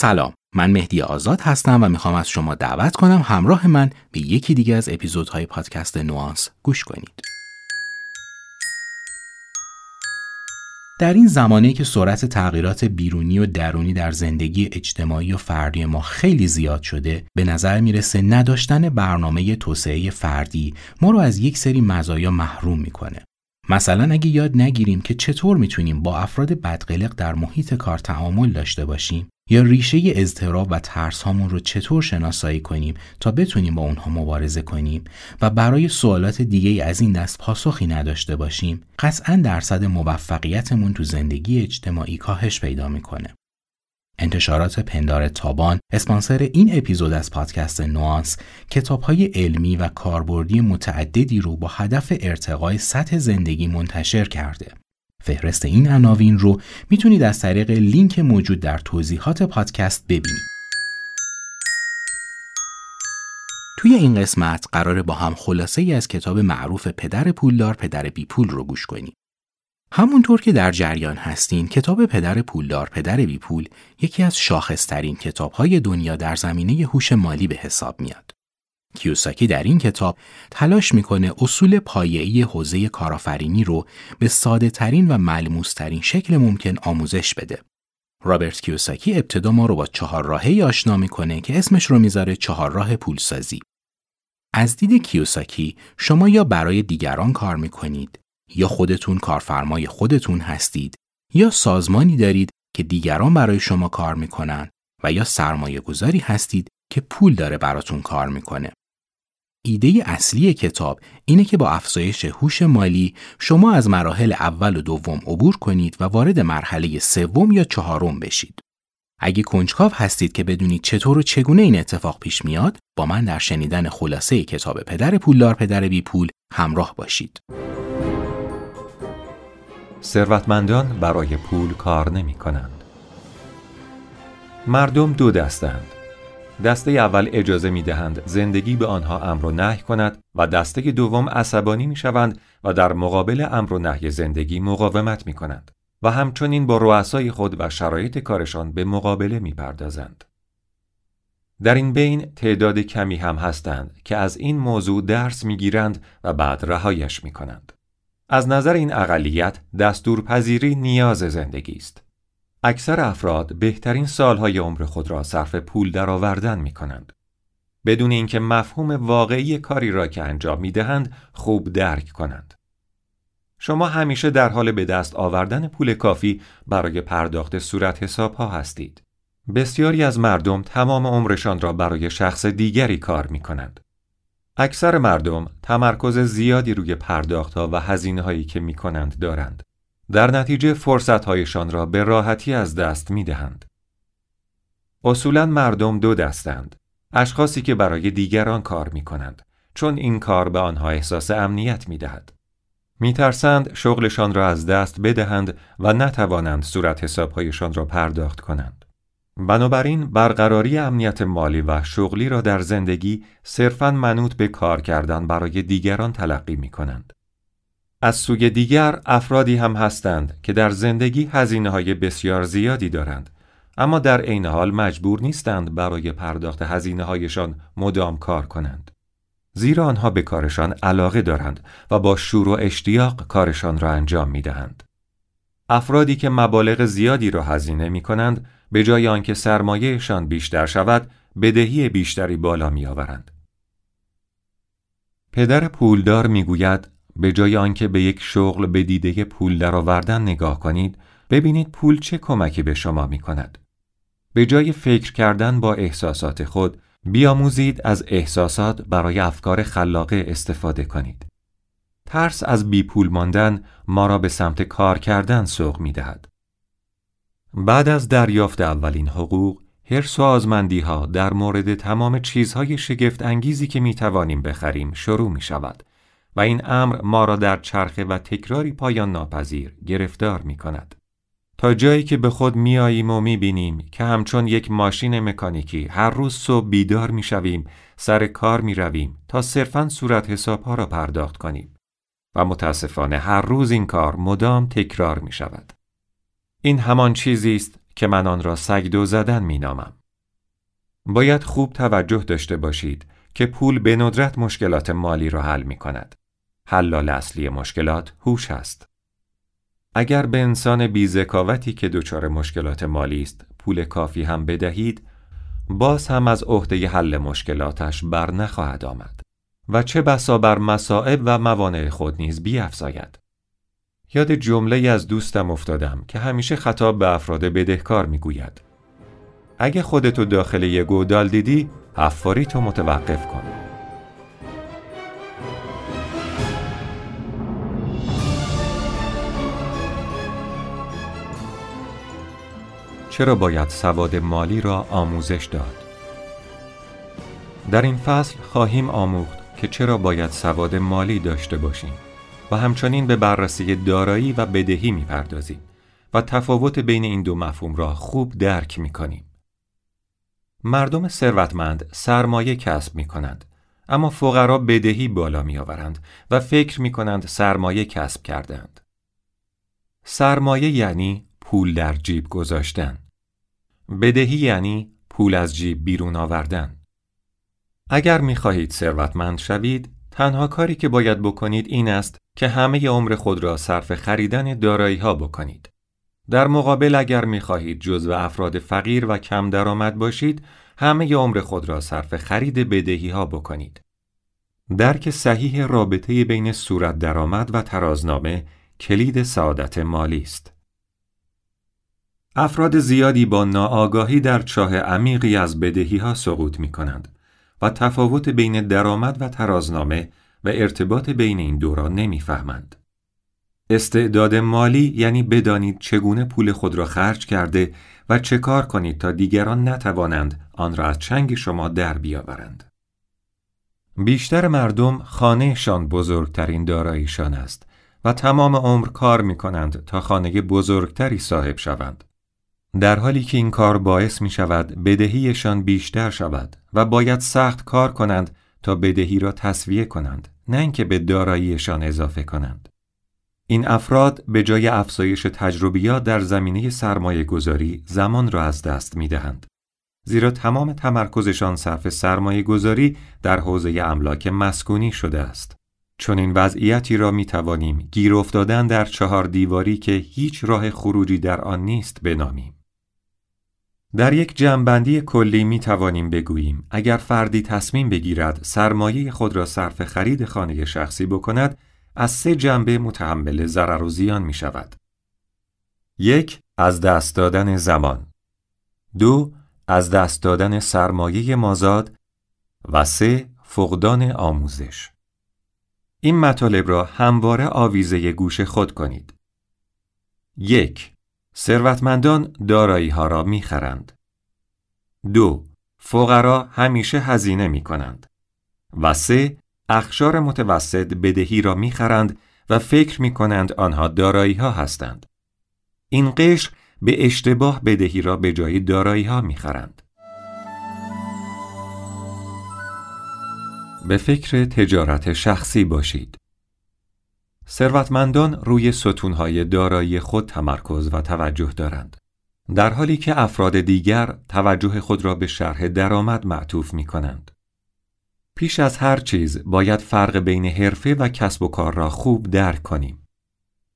سلام من مهدی آزاد هستم و می‌خوام از شما دعوت کنم همراه من به یکی دیگه از اپیزودهای پادکست نوانس گوش کنید. در این زمانه که سرعت تغییرات بیرونی و درونی در زندگی اجتماعی و فردی ما خیلی زیاد شده به نظر می‌رسه نداشتن برنامه توسعه فردی ما رو از یک سری مزایا محروم می‌کنه مثلا اگه یاد نگیریم که چطور می‌تونیم با افراد بدقلق در محیط کار تعامل داشته باشیم یا ریشه اضطراب و ترس هامون رو چطور شناسایی کنیم تا بتونیم با اونها مبارزه کنیم و برای سوالات دیگه از این دست پاسخی نداشته باشیم قطعا درصد موفقیتمون تو زندگی اجتماعی کاهش پیدا می‌کنه. انتشارات پندار تابان اسپانسر این اپیزود از پادکست نوانس کتاب های علمی و کاربردی متعددی رو با هدف ارتقای سطح زندگی منتشر کرده. فهرست این عناوین رو می‌تونید از طریق لینک موجود در توضیحات پادکست ببینید. توی این قسمت قراره با هم خلاصه ای از کتاب معروف پدر پولدار پدر بی پول رو گوش کنیم. همونطور که در جریان هستین کتاب پدر پولدار پدر بی پول یکی از شاخصترین کتابهای دنیا در زمینه هوش مالی به حساب میاد. کیوساکی در این کتاب تلاش می‌کنه اصول پایه‌ای حوزه کارآفرینی رو به ساده ترین و ملموس ترین شکل ممکن آموزش بده. رابرت کیوساکی ابتدا ما رو با چهار راهی آشنا می‌کنه که اسمش رو می‌ذاره چهار راه پولسازی. از دید کیوساکی شما یا برای دیگران کار می‌کنید یا خودتون کارفرمای خودتون هستید یا سازمانی دارید که دیگران برای شما کار می‌کنن و یا سرمایه گذاری هستید که پول داره براتون کار می‌کنه. ایده اصلی کتاب اینه که با افزایش هوش مالی شما از مراحل اول و دوم عبور کنید و وارد مرحله سوم یا چهارم بشید. اگه کنجکاو هستید که بدونید چطور و چگونه این اتفاق پیش میاد، با من در شنیدن خلاصه کتاب پدر پولدار پدر بی پول همراه باشید. ثروتمندان برای پول کار نمی کنند. مردم دو دستند. دسته اول اجازه می دهند زندگی به آنها امر و نهی کند و دسته دوم عصبانی می شوند و در مقابل امر و نهی زندگی مقاومت می کنند و همچنین با رؤسای خود و شرایط کارشان به مقابله می پردازند. در این بین تعداد کمی هم هستند که از این موضوع درس می گیرند و بعد رهایش می کنند. از نظر این اقلیت دستورپذیری نیاز زندگی است. اکثر افراد بهترین سالهای عمر خود را صرف پول درآوردن می کنند. بدون اینکه مفهوم واقعی کاری را که انجام می دهند خوب درک کنند. شما همیشه در حال به دست آوردن پول کافی برای پرداخت صورت حساب ها هستید. بسیاری از مردم تمام عمرشان را برای شخص دیگری کار می کنند. اکثر مردم تمرکز زیادی روی پرداخت ها و هزینه هایی که می کنند دارند. در نتیجه فرصت هایشان را به راحتی از دست می دهند. اصولا مردم دو دستند. اشخاصی که برای دیگران کار می کنند چون این کار به آنها احساس امنیت می دهد. می ترسند شغلشان را از دست بدهند و نتوانند صورت حسابهایشان را پرداخت کنند. بنابراین برقراری امنیت مالی و شغلی را در زندگی صرفاً منوط به کار کردن برای دیگران تلقی می کنند. از سوی دیگر افرادی هم هستند که در زندگی هزینه های بسیار زیادی دارند اما در عین حال مجبور نیستند برای پرداخت هزینه هایشان مدام کار کنند. زیرا آنها به کارشان علاقه دارند و با شور و اشتیاق کارشان را انجام می دهند. افرادی که مبالغ زیادی را هزینه می کنند به جای آنکه سرمایهشان بیشتر شود بدهی بیشتری بالا می آورند. پدر پولدار می گوید به جای آنکه به یک شغل به دیده پول درآوردن نگاه کنید ببینید پول چه کمکی به شما می کند. به جای فکر کردن با احساسات خود بیاموزید از احساسات برای افکار خلاقه استفاده کنید. ترس از بی پول ماندن ما را به سمت کار کردن سوق می دهد. بعد از دریافت اولین حقوق هرس و آزمندی ها در مورد تمام چیزهای شگفت انگیزی که می توانیم بخریم شروع می شود و این امر ما را در چرخه و تکراری پایان ناپذیر گرفتار می کند. تا جایی که به خود می آییم و می بینیم که همچون یک ماشین مکانیکی هر روز صبح بیدار می شویم سر کار می رویم تا صرفا صورت حساب ها را پرداخت کنیم و متاسفانه هر روز این کار مدام تکرار می شود. این همان چیزی است که من آن را سگدو زدن می نامم. باید خوب توجه داشته باشید که پول به ندرت مشکلات مالی را حل می کند. حلال اصلی مشکلات هوش است. اگر به انسان بیزکاوتی که دچار مشکلات مالی است پول کافی هم بدهید باز هم از عهده حل مشکلاتش بر نخواهد آمد و چه بسا بر مصائب و موانع خود نیز بیافزاید. یاد جمله از دوستم افتادم که همیشه خطاب به افراد بدهکار می‌گوید اگه خودتو داخل یه گودال دیدی حفاری تو متوقف کن چرا باید سواد مالی را آموزش داد؟ در این فصل خواهیم آموخت که چرا باید سواد مالی داشته باشیم و همچنین به بررسی دارایی و بدهی می‌پردازیم و تفاوت بین این دو مفهوم را خوب درک می کنیم. مردم ثروتمند سرمایه کسب می کنند اما فقرا بدهی بالا می آورند و فکر می کنند سرمایه کسب کردند. سرمایه یعنی پول در جیب گذاشتن. بدهی یعنی پول از جیب بیرون آوردن. اگر می خواهید ثروتمند شوید، تنها کاری که باید بکنید این است که همه عمر خود را صرف خریدن دارایی ها بکنید. در مقابل اگر می خواهید جزو افراد فقیر و کم درآمد باشید، همه عمر خود را صرف خرید بدهی ها بکنید. درک صحیح رابطه بین صورت درآمد و ترازنامه کلید سعادت مالی است. افراد زیادی با ناآگاهی در چاه عمیقی از بدهی ها سقوط می کنند و تفاوت بین درآمد و ترازنامه و ارتباط بین این دو را نمی‌فهمند. استعداد مالی یعنی بدانید چگونه پول خود را خرج کرده و چه کار کنید تا دیگران نتوانند آن را از چنگ شما در بیاورند. بیشتر مردم خانهشان بزرگترین داراییشان است و تمام عمر کار می کنند تا خانه بزرگتری صاحب شوند. در حالی که این کار باعث می شود بدهیشان بیشتر شود و باید سخت کار کنند تا بدهی را تصویه کنند نه اینکه به داراییشان اضافه کنند. این افراد به جای افزایش تجربیات در زمینه سرمایه گذاری زمان را از دست می دهند. زیرا تمام تمرکزشان صرف سرمایه گذاری در حوزه املاک مسکونی شده است. چون این وضعیتی را می توانیم گیر افتادن در چهار دیواری که هیچ راه خروجی در آن نیست بنامیم. در یک جمعبندی کلی می توانیم بگوییم اگر فردی تصمیم بگیرد سرمایه خود را صرف خرید خانه شخصی بکند از سه جنبه متحمل ضرر و زیان می شود. یک از دست دادن زمان دو از دست دادن سرمایه مازاد و سه فقدان آموزش این مطالب را همواره آویزه گوش خود کنید. یک ثروتمندان دارایی ها را می خرند. دو فقرا همیشه هزینه می کنند. و سه اخشار متوسط بدهی را می خرند و فکر می کنند آنها دارایی ها هستند. این قشر به اشتباه بدهی را به جای دارایی ها می خرند. به فکر تجارت شخصی باشید. ثروتمندان روی ستونهای دارایی خود تمرکز و توجه دارند. در حالی که افراد دیگر توجه خود را به شرح درآمد معطوف می کنند. پیش از هر چیز باید فرق بین حرفه و کسب و کار را خوب درک کنیم.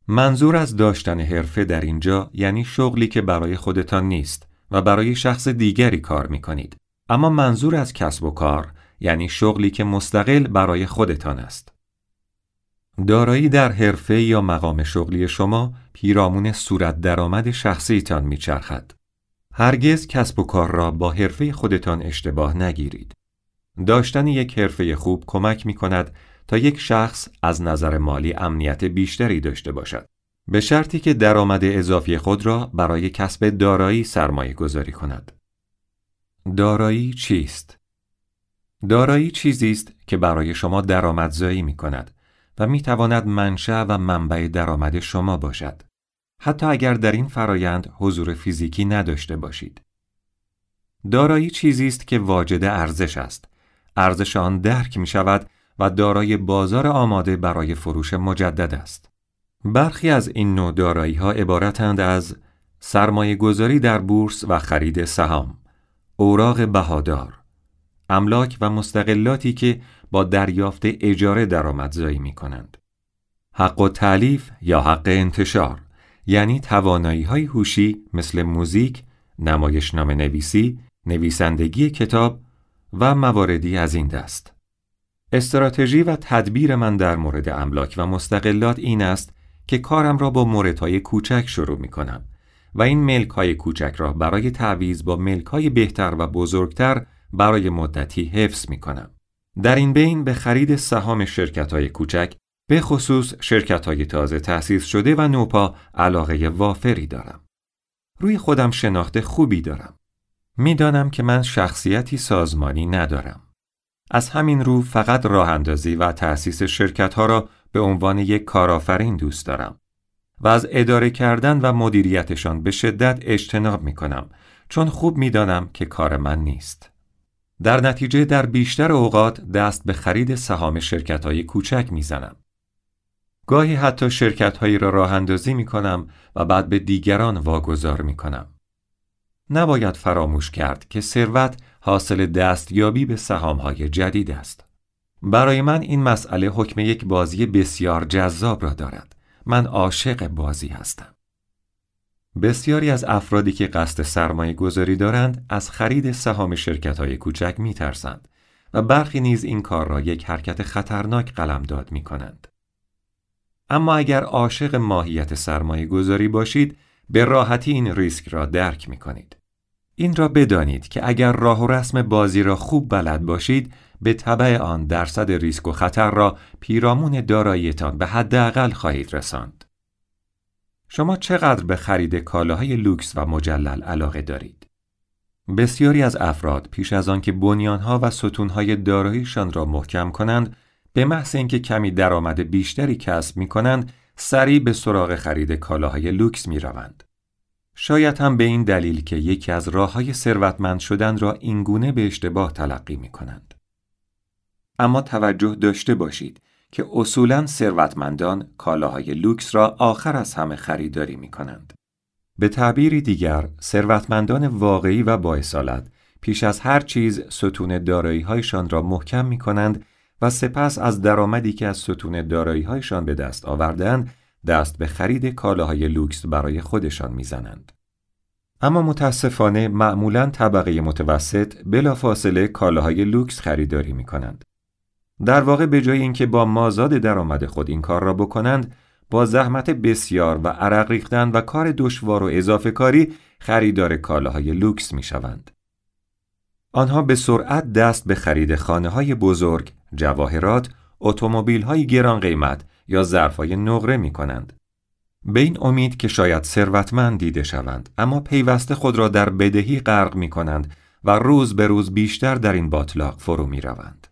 منظور از داشتن حرفه در اینجا یعنی شغلی که برای خودتان نیست و برای شخص دیگری کار می کنید. اما منظور از کسب و کار یعنی شغلی که مستقل برای خودتان است. دارایی در حرفه یا مقام شغلی شما پیرامون صورت درآمد شخصیتان میچرخد. هرگز کسب و کار را با حرفه خودتان اشتباه نگیرید. داشتن یک حرفه خوب کمک می کند تا یک شخص از نظر مالی امنیت بیشتری داشته باشد. به شرطی که درآمد اضافی خود را برای کسب دارایی سرمایه گذاری کند. دارایی چیست؟ دارایی چیزی است که برای شما درآمدزایی می کند و می تواند منشأ و منبع درآمد شما باشد. حتی اگر در این فرایند حضور فیزیکی نداشته باشید. دارایی چیزی است که واجد ارزش است. ارزش آن درک می شود و دارای بازار آماده برای فروش مجدد است. برخی از این نوع دارایی ها عبارتند از سرمایه گذاری در بورس و خرید سهام، اوراق بهادار، املاک و مستقلاتی که با دریافت اجاره درآمدزایی می کنند. حق و تعلیف یا حق انتشار یعنی توانایی های هوشی مثل موزیک، نمایشنامه نویسی، نویسندگی کتاب و مواردی از این دست. استراتژی و تدبیر من در مورد املاک و مستقلات این است که کارم را با موردهای کوچک شروع می کنم و این ملک های کوچک را برای تعویز با ملک های بهتر و بزرگتر برای مدتی حفظ می کنم. در این بین به خرید سهام شرکت های کوچک به خصوص شرکت های تازه تأسیس شده و نوپا علاقه وافری دارم. روی خودم شناخت خوبی دارم. می‌دانم که من شخصیتی سازمانی ندارم. از همین رو فقط راه اندازی و تأسیس شرکت ها را به عنوان یک کارآفرین دوست دارم و از اداره کردن و مدیریتشان به شدت اجتناب می کنم چون خوب می دانم که کار من نیست. در نتیجه در بیشتر اوقات دست به خرید سهام شرکت های کوچک می زنم. گاهی حتی شرکت هایی را راه اندازی می کنم و بعد به دیگران واگذار می کنم. نباید فراموش کرد که ثروت حاصل دستیابی به سهام های جدید است. برای من این مسئله حکم یک بازی بسیار جذاب را دارد. من عاشق بازی هستم. بسیاری از افرادی که قصد سرمایه گذاری دارند از خرید سهام شرکت های کوچک می ترسند و برخی نیز این کار را یک حرکت خطرناک قلمداد می کنند. اما اگر عاشق ماهیت سرمایه گذاری باشید به راحتی این ریسک را درک می کنید. این را بدانید که اگر راه و رسم بازی را خوب بلد باشید به طبع آن درصد ریسک و خطر را پیرامون داراییتان به حداقل خواهید رساند. شما چقدر به خرید کالاهای لوکس و مجلل علاقه دارید؟ بسیاری از افراد پیش از آنکه بنیانها و ستونهای داراییشان را محکم کنند به محض اینکه کمی درآمد بیشتری کسب می کنند سریع به سراغ خرید کالاهای لوکس می روند. شاید هم به این دلیل که یکی از راه های ثروتمند شدن را اینگونه به اشتباه تلقی می کنند. اما توجه داشته باشید که اصولا ثروتمندان کالاهای لوکس را آخر از همه خریداری می کنند. به تعبیری دیگر ثروتمندان واقعی و بااصالت پیش از هر چیز ستون هایشان را محکم می کنند و سپس از درآمدی که از ستون هایشان به دست آوردند دست به خرید کالاهای لوکس برای خودشان می‌زنند. اما متاسفانه معمولا طبقه متوسط بلافاصله کالاهای لوکس خریداری می کنند. در واقع به جای اینکه با مازاد درآمد خود این کار را بکنند با زحمت بسیار و عرق ریختن و کار دشوار و اضافه کاری خریدار کالاهای لوکس می شوند. آنها به سرعت دست به خرید خانه های بزرگ، جواهرات، اتومبیل های گران قیمت یا ظرفهای نقره می کنند. به این امید که شاید ثروتمند دیده شوند اما پیوسته خود را در بدهی غرق می کنند و روز به روز بیشتر در این باطلاق فرو می روند.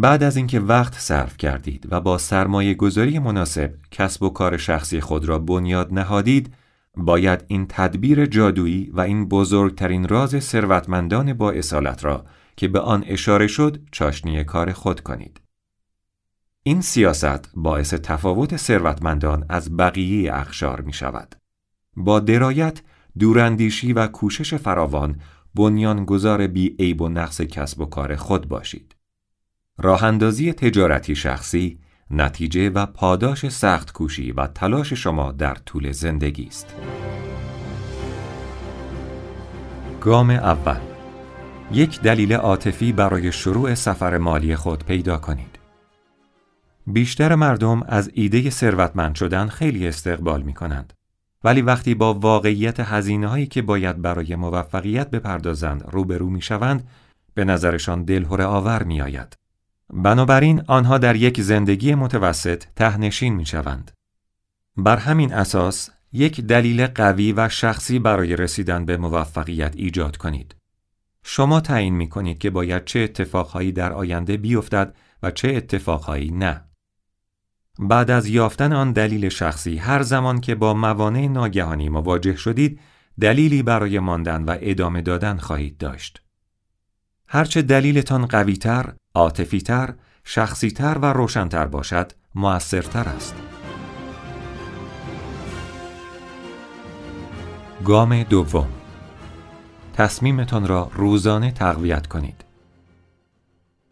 بعد از اینکه وقت صرف کردید و با سرمایه گذاری مناسب کسب و کار شخصی خود را بنیاد نهادید، باید این تدبیر جادویی و این بزرگترین راز ثروتمندان با اصالت را که به آن اشاره شد چاشنی کار خود کنید. این سیاست باعث تفاوت ثروتمندان از بقیه اخشار می شود. با درایت، دوراندیشی و کوشش فراوان بنیانگذار بی عیب و نقص کسب و کار خود باشید. راهاندازی تجارتی شخصی نتیجه و پاداش سخت کوشی و تلاش شما در طول زندگی است. گام اول یک دلیل عاطفی برای شروع سفر مالی خود پیدا کنید. بیشتر مردم از ایده ثروتمند شدن خیلی استقبال می کنند. ولی وقتی با واقعیت هزینه هایی که باید برای موفقیت بپردازند روبرو می شوند، به نظرشان دلهوره آور می آید. بنابراین آنها در یک زندگی متوسط تهنشین می شوند. بر همین اساس یک دلیل قوی و شخصی برای رسیدن به موفقیت ایجاد کنید. شما تعیین می کنید که باید چه اتفاقهایی در آینده بیفتد و چه اتفاقهایی نه. بعد از یافتن آن دلیل شخصی هر زمان که با موانع ناگهانی مواجه شدید دلیلی برای ماندن و ادامه دادن خواهید داشت. هرچه دلیلتان قویتر، عاطفیتر، شخصیتر و روشنتر باشد، موثرتر است. گام دوم تصمیمتان را روزانه تقویت کنید.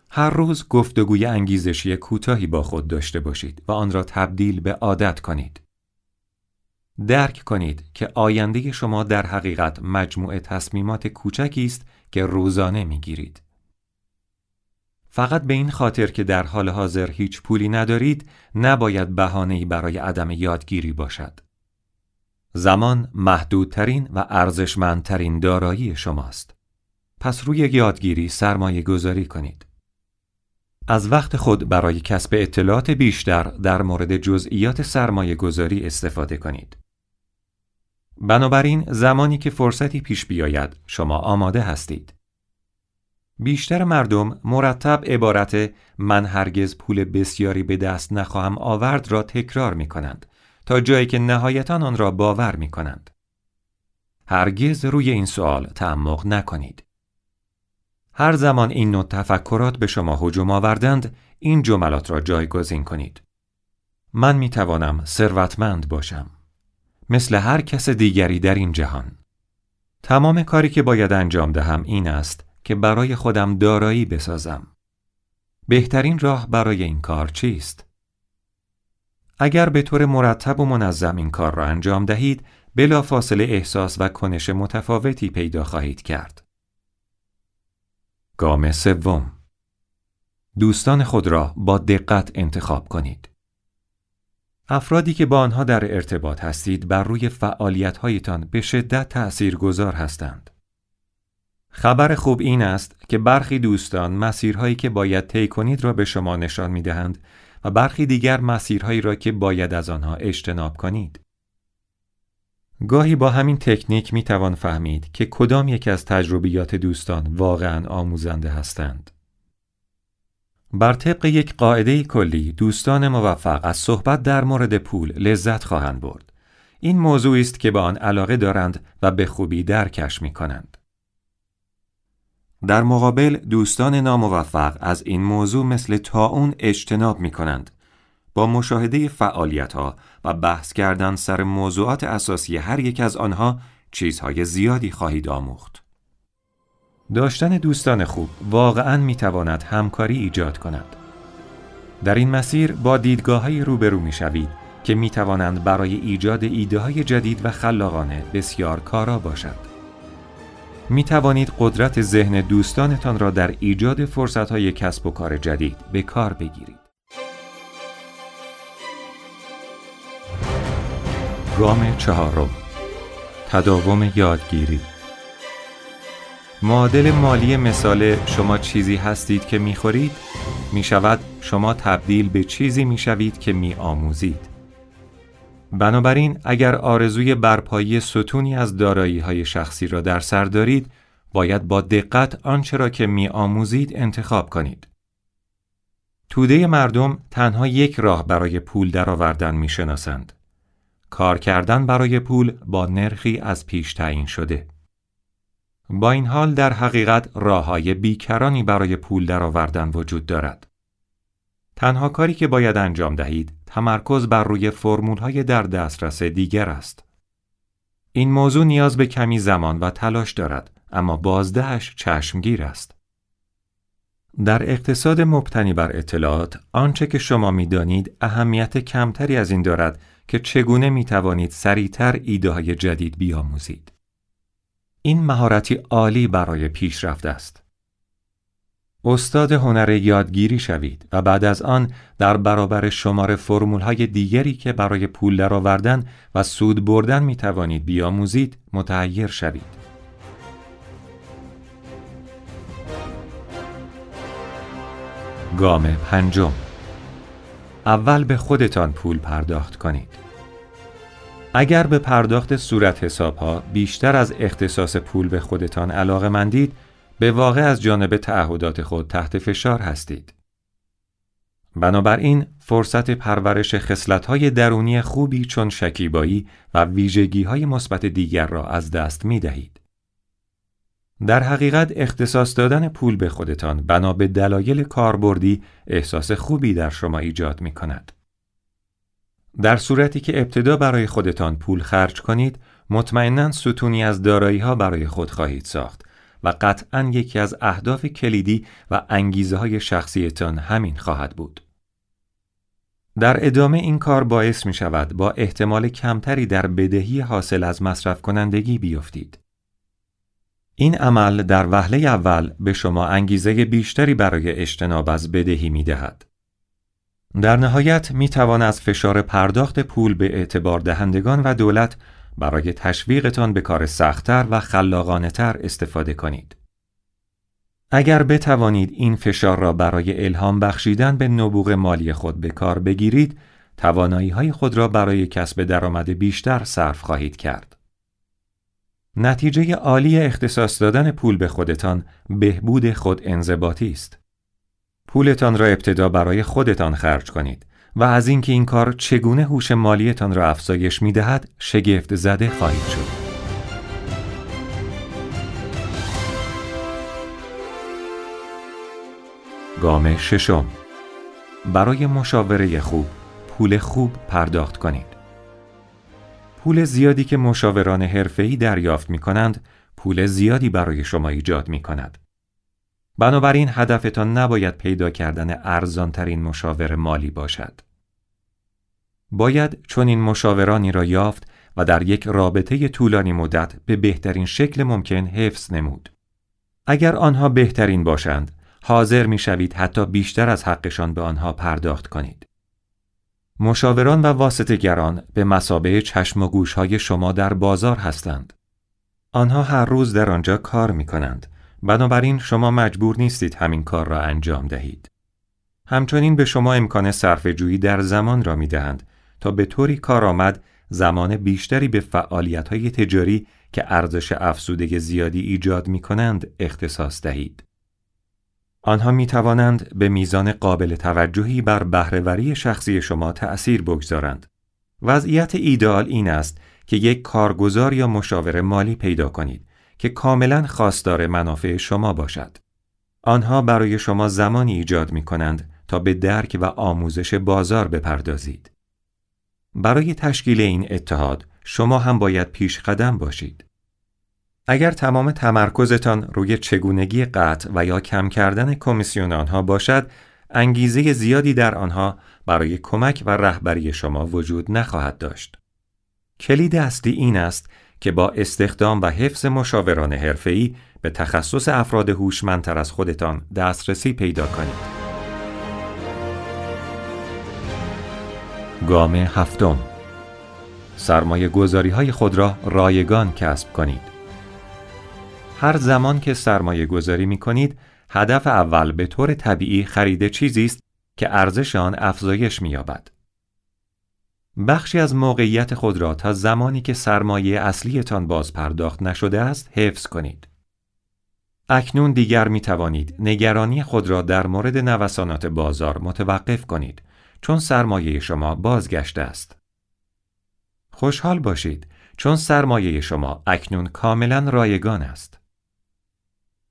هر روز گفتگوی انگیزشی کوتاهی با خود داشته باشید و آن را تبدیل به عادت کنید. درک کنید که آینده شما در حقیقت مجموعه تصمیمات کوچکی است که روزانه می گیرید. فقط به این خاطر که در حال حاضر هیچ پولی ندارید نباید بهانه‌ای برای عدم یادگیری باشد. زمان محدودترین و ارزشمندترین دارایی شماست. پس روی یادگیری سرمایه گذاری کنید. از وقت خود برای کسب اطلاعات بیشتر در مورد جزئیات سرمایه گذاری استفاده کنید. بنابراین زمانی که فرصتی پیش بیاید شما آماده هستید. بیشتر مردم مرتب عبارت من هرگز پول بسیاری به دست نخواهم آورد را تکرار می کنند تا جایی که نهایتا آن را باور می کنند. هرگز روی این سوال تعمق نکنید. هر زمان این نوع تفکرات به شما هجوم آوردند، این جملات را جایگزین کنید. من می توانم ثروتمند باشم. مثل هر کس دیگری در این جهان. تمام کاری که باید انجام دهم این است که برای خودم دارایی بسازم. بهترین راه برای این کار چیست؟ اگر به طور مرتب و منظم این کار را انجام دهید، بلا فاصله احساس و کنش متفاوتی پیدا خواهید کرد. گام سوم دوستان خود را با دقت انتخاب کنید. افرادی که با آنها در ارتباط هستید بر روی فعالیت هایتان به شدت تأثیر گذار هستند. خبر خوب این است که برخی دوستان مسیرهایی که باید طی کنید را به شما نشان می دهند و برخی دیگر مسیرهایی را که باید از آنها اجتناب کنید. گاهی با همین تکنیک می توان فهمید که کدام یک از تجربیات دوستان واقعا آموزنده هستند. بر طبق یک قاعده کلی دوستان موفق از صحبت در مورد پول لذت خواهند برد. این موضوعی است که به آن علاقه دارند و به خوبی درکش می کنند. در مقابل دوستان ناموفق از این موضوع مثل اون اجتناب می کنند. با مشاهده فعالیت ها و بحث کردن سر موضوعات اساسی هر یک از آنها چیزهای زیادی خواهید آموخت. داشتن دوستان خوب واقعا می تواند همکاری ایجاد کند. در این مسیر با دیدگاه های روبرو می شوید که می توانند برای ایجاد ایده های جدید و خلاقانه بسیار کارا باشد. می توانید قدرت ذهن دوستانتان را در ایجاد فرصت های کسب و کار جدید به کار بگیرید. گام چهارم تداوم یادگیری معادل مالی مثال شما چیزی هستید که می‌خورید می شود شما تبدیل به چیزی می شوید که می آموزید. بنابراین اگر آرزوی برپایی ستونی از دارایی های شخصی را در سر دارید، باید با دقت آنچه را که می آموزید انتخاب کنید. توده مردم تنها یک راه برای پول درآوردن می شناسند. کار کردن برای پول با نرخی از پیش تعیین شده. با این حال در حقیقت راه های بیکرانی برای پول درآوردن وجود دارد. تنها کاری که باید انجام دهید تمرکز بر روی فرمول های در دسترس دیگر است. این موضوع نیاز به کمی زمان و تلاش دارد اما بازدهش چشمگیر است. در اقتصاد مبتنی بر اطلاعات آنچه که شما می‌دانید اهمیت کمتری از این دارد که چگونه می توانید سریعتر ایده های جدید بیاموزید. این مهارتی عالی برای پیشرفت است. استاد هنر یادگیری شوید و بعد از آن در برابر شمار فرمول های دیگری که برای پول درآوردن و سود بردن می توانید بیاموزید متعیر شوید. گام پنجم اول به خودتان پول پرداخت کنید. اگر به پرداخت صورت حساب ها بیشتر از اختصاص پول به خودتان علاقه مندید، به واقع از جانب تعهدات خود تحت فشار هستید. بنابراین فرصت پرورش خصلت‌های درونی خوبی چون شکیبایی و ویژگی‌های مثبت دیگر را از دست می دهید. در حقیقت اختصاص دادن پول به خودتان بنا به دلایل کاربردی احساس خوبی در شما ایجاد می کند. در صورتی که ابتدا برای خودتان پول خرج کنید، مطمئنا ستونی از دارایی ها برای خود خواهید ساخت و قطعا یکی از اهداف کلیدی و انگیزه های شخصیتان همین خواهد بود. در ادامه این کار باعث می شود با احتمال کمتری در بدهی حاصل از مصرف کنندگی بیفتید. این عمل در وهله اول به شما انگیزه بیشتری برای اجتناب از بدهی می دهد. در نهایت می توان از فشار پرداخت پول به اعتبار دهندگان و دولت برای تشویقتان به کار سختتر و خلاقانه تر استفاده کنید. اگر بتوانید این فشار را برای الهام بخشیدن به نبوغ مالی خود به کار بگیرید، توانایی های خود را برای کسب درآمد بیشتر صرف خواهید کرد. نتیجه عالی اختصاص دادن پول به خودتان بهبود خود انضباطی است. پولتان را ابتدا برای خودتان خرج کنید و از اینکه این کار چگونه هوش مالیتان را افزایش می دهد شگفت زده خواهید شد. گام ششم برای مشاوره خوب پول خوب پرداخت کنید. پول زیادی که مشاوران حرفه‌ای دریافت می کنند، پول زیادی برای شما ایجاد می کند. بنابراین هدفتان نباید پیدا کردن ارزانترین مشاور مالی باشد. باید چون این مشاورانی را یافت و در یک رابطه طولانی مدت به بهترین شکل ممکن حفظ نمود. اگر آنها بهترین باشند، حاضر می شوید حتی بیشتر از حقشان به آنها پرداخت کنید. مشاوران و واسطگران به مسابه چشم و گوش های شما در بازار هستند. آنها هر روز در آنجا کار می کنند. بنابراین شما مجبور نیستید همین کار را انجام دهید. همچنین به شما امکان صرف جویی در زمان را می دهند تا به طوری کارآمد زمان بیشتری به فعالیت های تجاری که ارزش افزوده زیادی ایجاد می کنند اختصاص دهید. آنها می توانند به میزان قابل توجهی بر بهرهوری شخصی شما تأثیر بگذارند. وضعیت ایدئال این است که یک کارگزار یا مشاور مالی پیدا کنید که کاملا خواستار منافع شما باشد. آنها برای شما زمانی ایجاد می کنند تا به درک و آموزش بازار بپردازید. برای تشکیل این اتحاد شما هم باید پیش قدم باشید. اگر تمام تمرکزتان روی چگونگی قطع و یا کم کردن کمیسیون آنها باشد، انگیزه زیادی در آنها برای کمک و رهبری شما وجود نخواهد داشت. کلید اصلی این است که با استخدام و حفظ مشاوران حرفه‌ای به تخصص افراد هوشمندتر از خودتان دسترسی پیدا کنید. گام هفتم سرمایه گذاری های خود را رایگان کسب کنید. هر زمان که سرمایه گذاری می کنید، هدف اول به طور طبیعی خرید چیزی است که ارزش آن افزایش می یابد. بخشی از موقعیت خود را تا زمانی که سرمایه اصلیتان باز پرداخت نشده است حفظ کنید. اکنون دیگر می توانید نگرانی خود را در مورد نوسانات بازار متوقف کنید چون سرمایه شما بازگشته است. خوشحال باشید چون سرمایه شما اکنون کاملا رایگان است.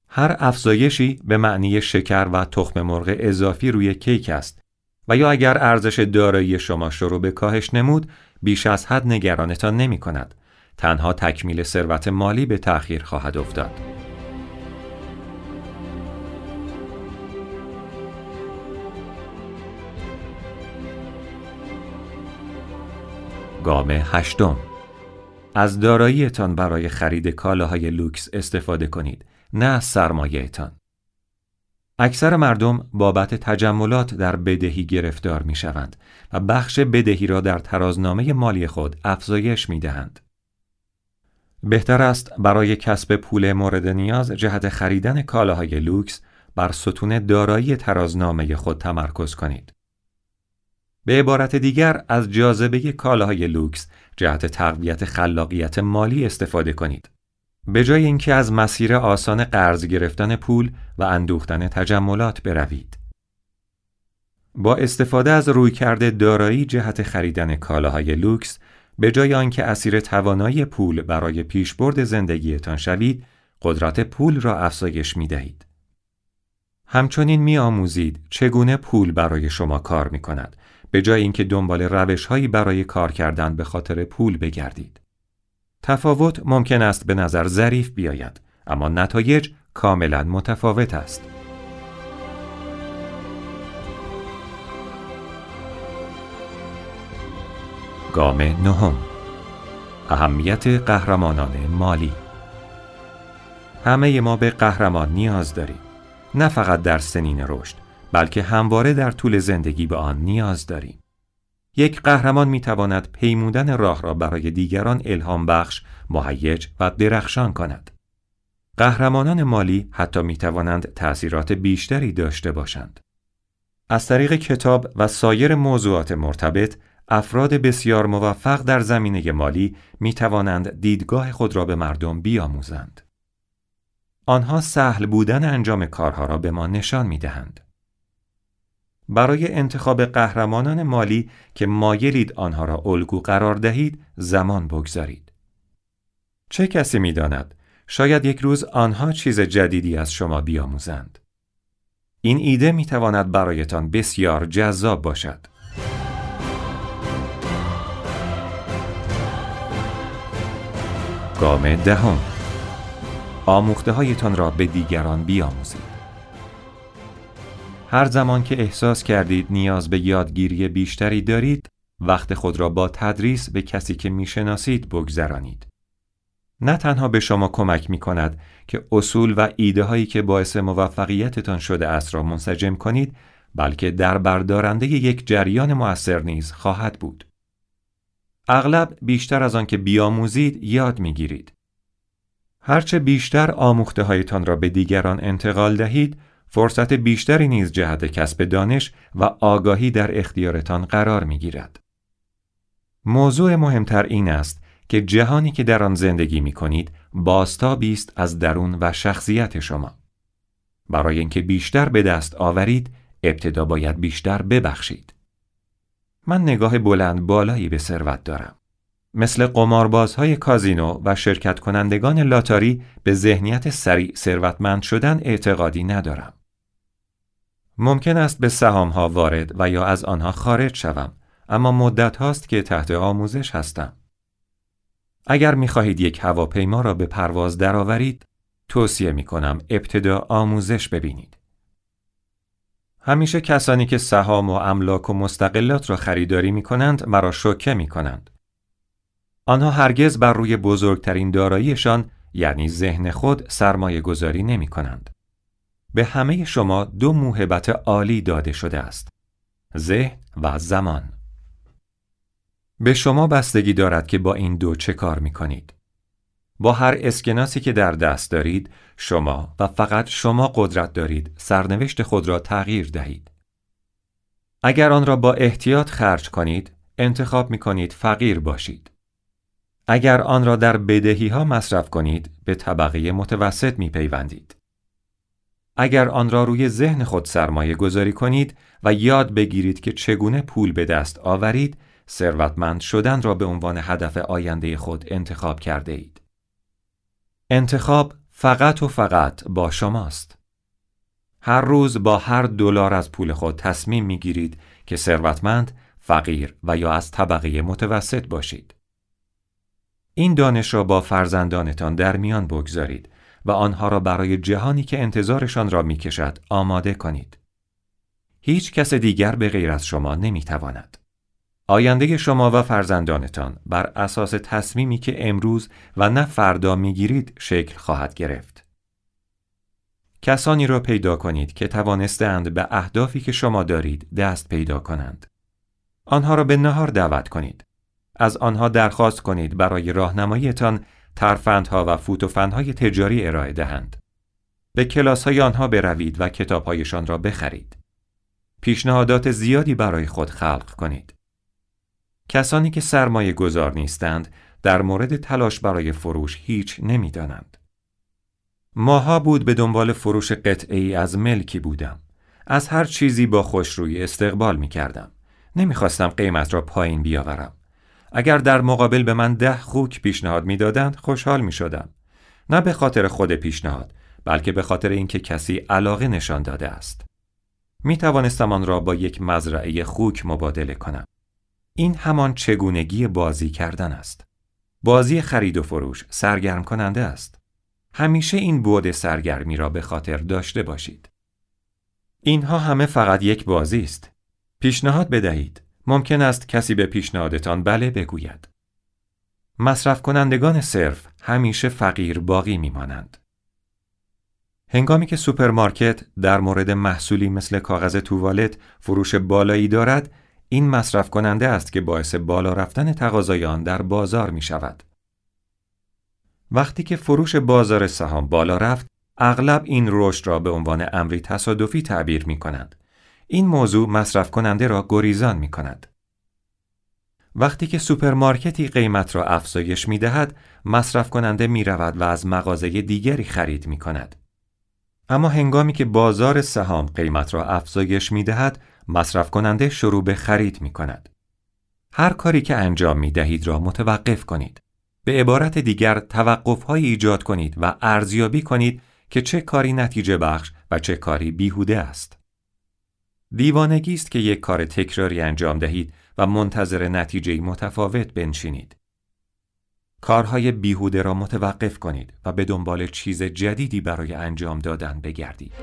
هر افزایشی به معنی شکر و تخم مرغ اضافی روی کیک است و یا اگر ارزش دارایی شما شروع به کاهش نمود بیش از حد نگرانتان نمی کند. تنها تکمیل ثروت مالی به تأخیر خواهد افتاد. گام هشتم از داراییتان برای خرید کالاهای لوکس استفاده کنید نه از سرمایه‌تان. اکثر مردم بابت تجملات در بدهی گرفتار می شوند و بخش بدهی را در ترازنامه مالی خود افزایش می دهند. بهتر است برای کسب پول مورد نیاز جهت خریدن کالاهای لوکس بر ستون دارایی ترازنامه خود تمرکز کنید. به عبارت دیگر از جاذبه کالاهای لوکس جهت تقویت خلاقیت مالی استفاده کنید. به جای اینکه از مسیر آسان قرض گرفتن پول و اندوختن تجملات بروید. با استفاده از رویکرد دارایی جهت خریدن کالاهای لوکس به جای آنکه اسیر توانایی پول برای پیشبرد زندگیتان شوید، قدرت پول را افزایش می دهید. همچنین می آموزید چگونه پول برای شما کار می کند به جای اینکه دنبال روش هایی برای کار کردن به خاطر پول بگردید. تفاوت ممکن است به نظر ظریف بیاید اما نتایج کاملا متفاوت است. گام نهم. اهمیت قهرمانان مالی. همه ما به قهرمان نیاز داریم. نه فقط در سنین رشد بلکه همواره در طول زندگی به آن نیاز داریم. یک قهرمان می تواند پیمودن راه را برای دیگران الهام بخش، مهیج و درخشان کند. قهرمانان مالی حتی می توانند تأثیرات بیشتری داشته باشند. از طریق کتاب و سایر موضوعات مرتبط افراد بسیار موفق در زمینه مالی می توانند دیدگاه خود را به مردم بیاموزند. آنها سهل بودن انجام کارها را به ما نشان می دهند. برای انتخاب قهرمانان مالی که مایلید آنها را الگو قرار دهید زمان بگذارید. چه کسی می داند؟ شاید یک روز آنها چیز جدیدی از شما بیاموزند. این ایده می تواند برایتان بسیار جذاب باشد. گام دهم آموخته هایتان را به دیگران بیاموزید. هر زمان که احساس کردید نیاز به یادگیری بیشتری دارید، وقت خود را با تدریس به کسی که می‌شناسید بگذرانید. نه تنها به شما کمک می کند که اصول و ایده هایی که باعث موفقیتتان شده است را منسجم کنید، بلکه در بردارنده یک جریان مؤثر نیز خواهد بود. اغلب بیشتر از آن که بیاموزید یاد می‌گیرید. هرچه بیشتر آموخته هایتان را به دیگران انتقال دهید، فرصت بیشتری نیز جهت کسب دانش و آگاهی در اختیارتان قرار می گیرد. موضوع مهمتر این است که جهانی که در آن زندگی می کنید بازتابی است از درون و شخصیت شما. برای اینکه بیشتر به دست آورید، ابتدا باید بیشتر ببخشید. من نگاه بلند بالایی به ثروت دارم. مثل قماربازهای کازینو و شرکت کنندگان لاتاری به ذهنیت سریع ثروتمند شدن اعتقادی ندارم. ممکن است به سهام ها وارد و یا از آنها خارج شوم اما مدت هاست که تحت آموزش هستم. اگر می خواهید یک هواپیما را به پرواز درآورید توصیه می کنم ابتدا آموزش ببینید. همیشه کسانی که سهام و املاک و مستقلات را خریداری می کنند مرا شوکه می کنند. آنها هرگز بر روی بزرگترین داراییشان یعنی ذهن خود سرمایه گذاری نمی کنند. به همه شما دو موهبت عالی داده شده است. ذهن و زمان. به شما بستگی دارد که با این دو چه کار می کنید. با هر اسکناسی که در دست دارید شما و فقط شما قدرت دارید سرنوشت خود را تغییر دهید. اگر آن را با احتیاط خرج کنید انتخاب می کنید فقیر باشید. اگر آن را در بدهی ها مصرف کنید به طبقه متوسط می پیوندید. اگر آن را روی ذهن خود سرمایه گذاری کنید و یاد بگیرید که چگونه پول به دست آورید ثروتمند شدن را به عنوان هدف آینده خود انتخاب کرده اید. انتخاب فقط و فقط با شماست. هر روز با هر دلار از پول خود تصمیم می گیرید که ثروتمند، فقیر و یا از طبقه متوسط باشید. این دانش را با فرزندانتان در میان بگذارید و آنها را برای جهانی که انتظارشان را می کشد آماده کنید. هیچ کس دیگر به غیر از شما نمی تواند. آینده شما و فرزندانتان بر اساس تصمیمی که امروز و نه فردا می‌گیرید شکل خواهد گرفت. کسانی را پیدا کنید که توانستند به اهدافی که شما دارید دست پیدا کنند. آنها را به نهار دعوت کنید. از آنها درخواست کنید برای راهنماییتان ترفندها و فوتوفندهای تجاری ارائه دهند. به کلاس های آنها بروید و کتابهایشان را بخرید. پیشنهادات زیادی برای خود خلق کنید. کسانی که سرمایه گذار نیستند در مورد تلاش برای فروش هیچ نمی‌دانند. ماها بود به دنبال فروش قطعه ای از ملکی بودم. از هر چیزی با خوشرویی استقبال می کردم. نمی‌خواستم قیمت را پایین بیاورم. اگر در مقابل به من ده خوک پیشنهاد می‌دادند خوشحال می شدم. نه به خاطر خود پیشنهاد بلکه به خاطر اینکه کسی علاقه نشان داده است. می توانستم آن را با یک مزرعه خوک مبادله کنم. این همان چگونگی بازی کردن است. بازی خرید و فروش سرگرم کننده است. همیشه این بود سرگرمی را به خاطر داشته باشید. اینها همه فقط یک بازی است. پیشنهاد بدهید. ممکن است کسی به پیشنهادتان بله بگوید. مصرف کنندگان صرف همیشه فقیر باقی میمانند. هنگامی که سوپرمارکت در مورد محصولی مثل کاغذ توالت فروش بالایی دارد، این مصرف کننده است که باعث بالا رفتن تقاضای آن در بازار می شود. وقتی که فروش بازار سهام بالا رفت، اغلب این رشد را به عنوان امری تصادفی تعبیر می کنند. این موضوع مصرف کننده را گریزان می کند. وقتی که سوپرمارکتی قیمت را افزایش می دهد، مصرف کننده می رود و از مغازه دیگری خرید می کند. اما هنگامی که بازار سهام قیمت را افزایش می دهد، مصرف کننده شروع به خرید می کند. هر کاری که انجام می دهید را متوقف کنید. به عبارت دیگر توقف های ایجاد کنید و ارزیابی کنید که چه کاری نتیجه بخش و چه کاری بیهوده است. دیوانگی است که یک کار تکراری انجام دهید و منتظر نتیجه متفاوت بنشینید. کارهای بیهوده را متوقف کنید و به دنبال چیز جدیدی برای انجام دادن بگردید.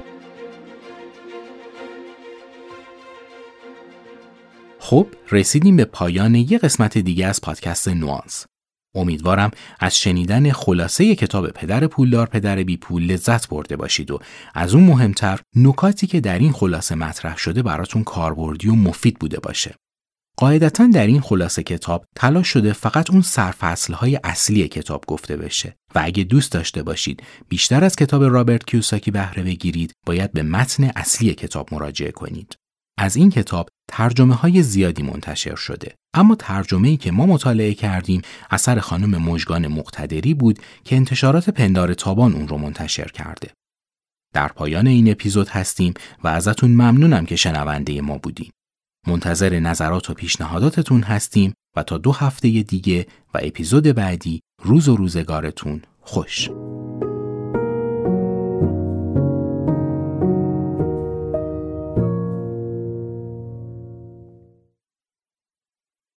خب رسیدیم به پایان یه قسمت دیگه از پادکست نوانس. امیدوارم از شنیدن خلاصه کتاب پدر پولدار پدر بی پول لذت برده باشید و از اون مهمتر نکاتی که در این خلاصه مطرح شده براتون کاربردی و مفید بوده باشه. قاعدتا در این خلاصه کتاب تلاش شده فقط اون های اصلی کتاب گفته بشه و اگه دوست داشته باشید بیشتر از کتاب رابرت کیوساکی بهره بگیرید باید به متن اصلی کتاب مراجعه کنید. از این کتاب ترجمه های زیادی منتشر شده. اما ترجمه ای که ما مطالعه کردیم اثر خانم مژگان مقتدری بود که انتشارات پندار تابان اون رو منتشر کرده. در پایان این اپیزود هستیم و ازتون ممنونم که شنونده ما بودیم. منتظر نظرات و پیشنهاداتتون هستیم و تا دو هفته دیگه و اپیزود بعدی روز و روزگارتون خوش.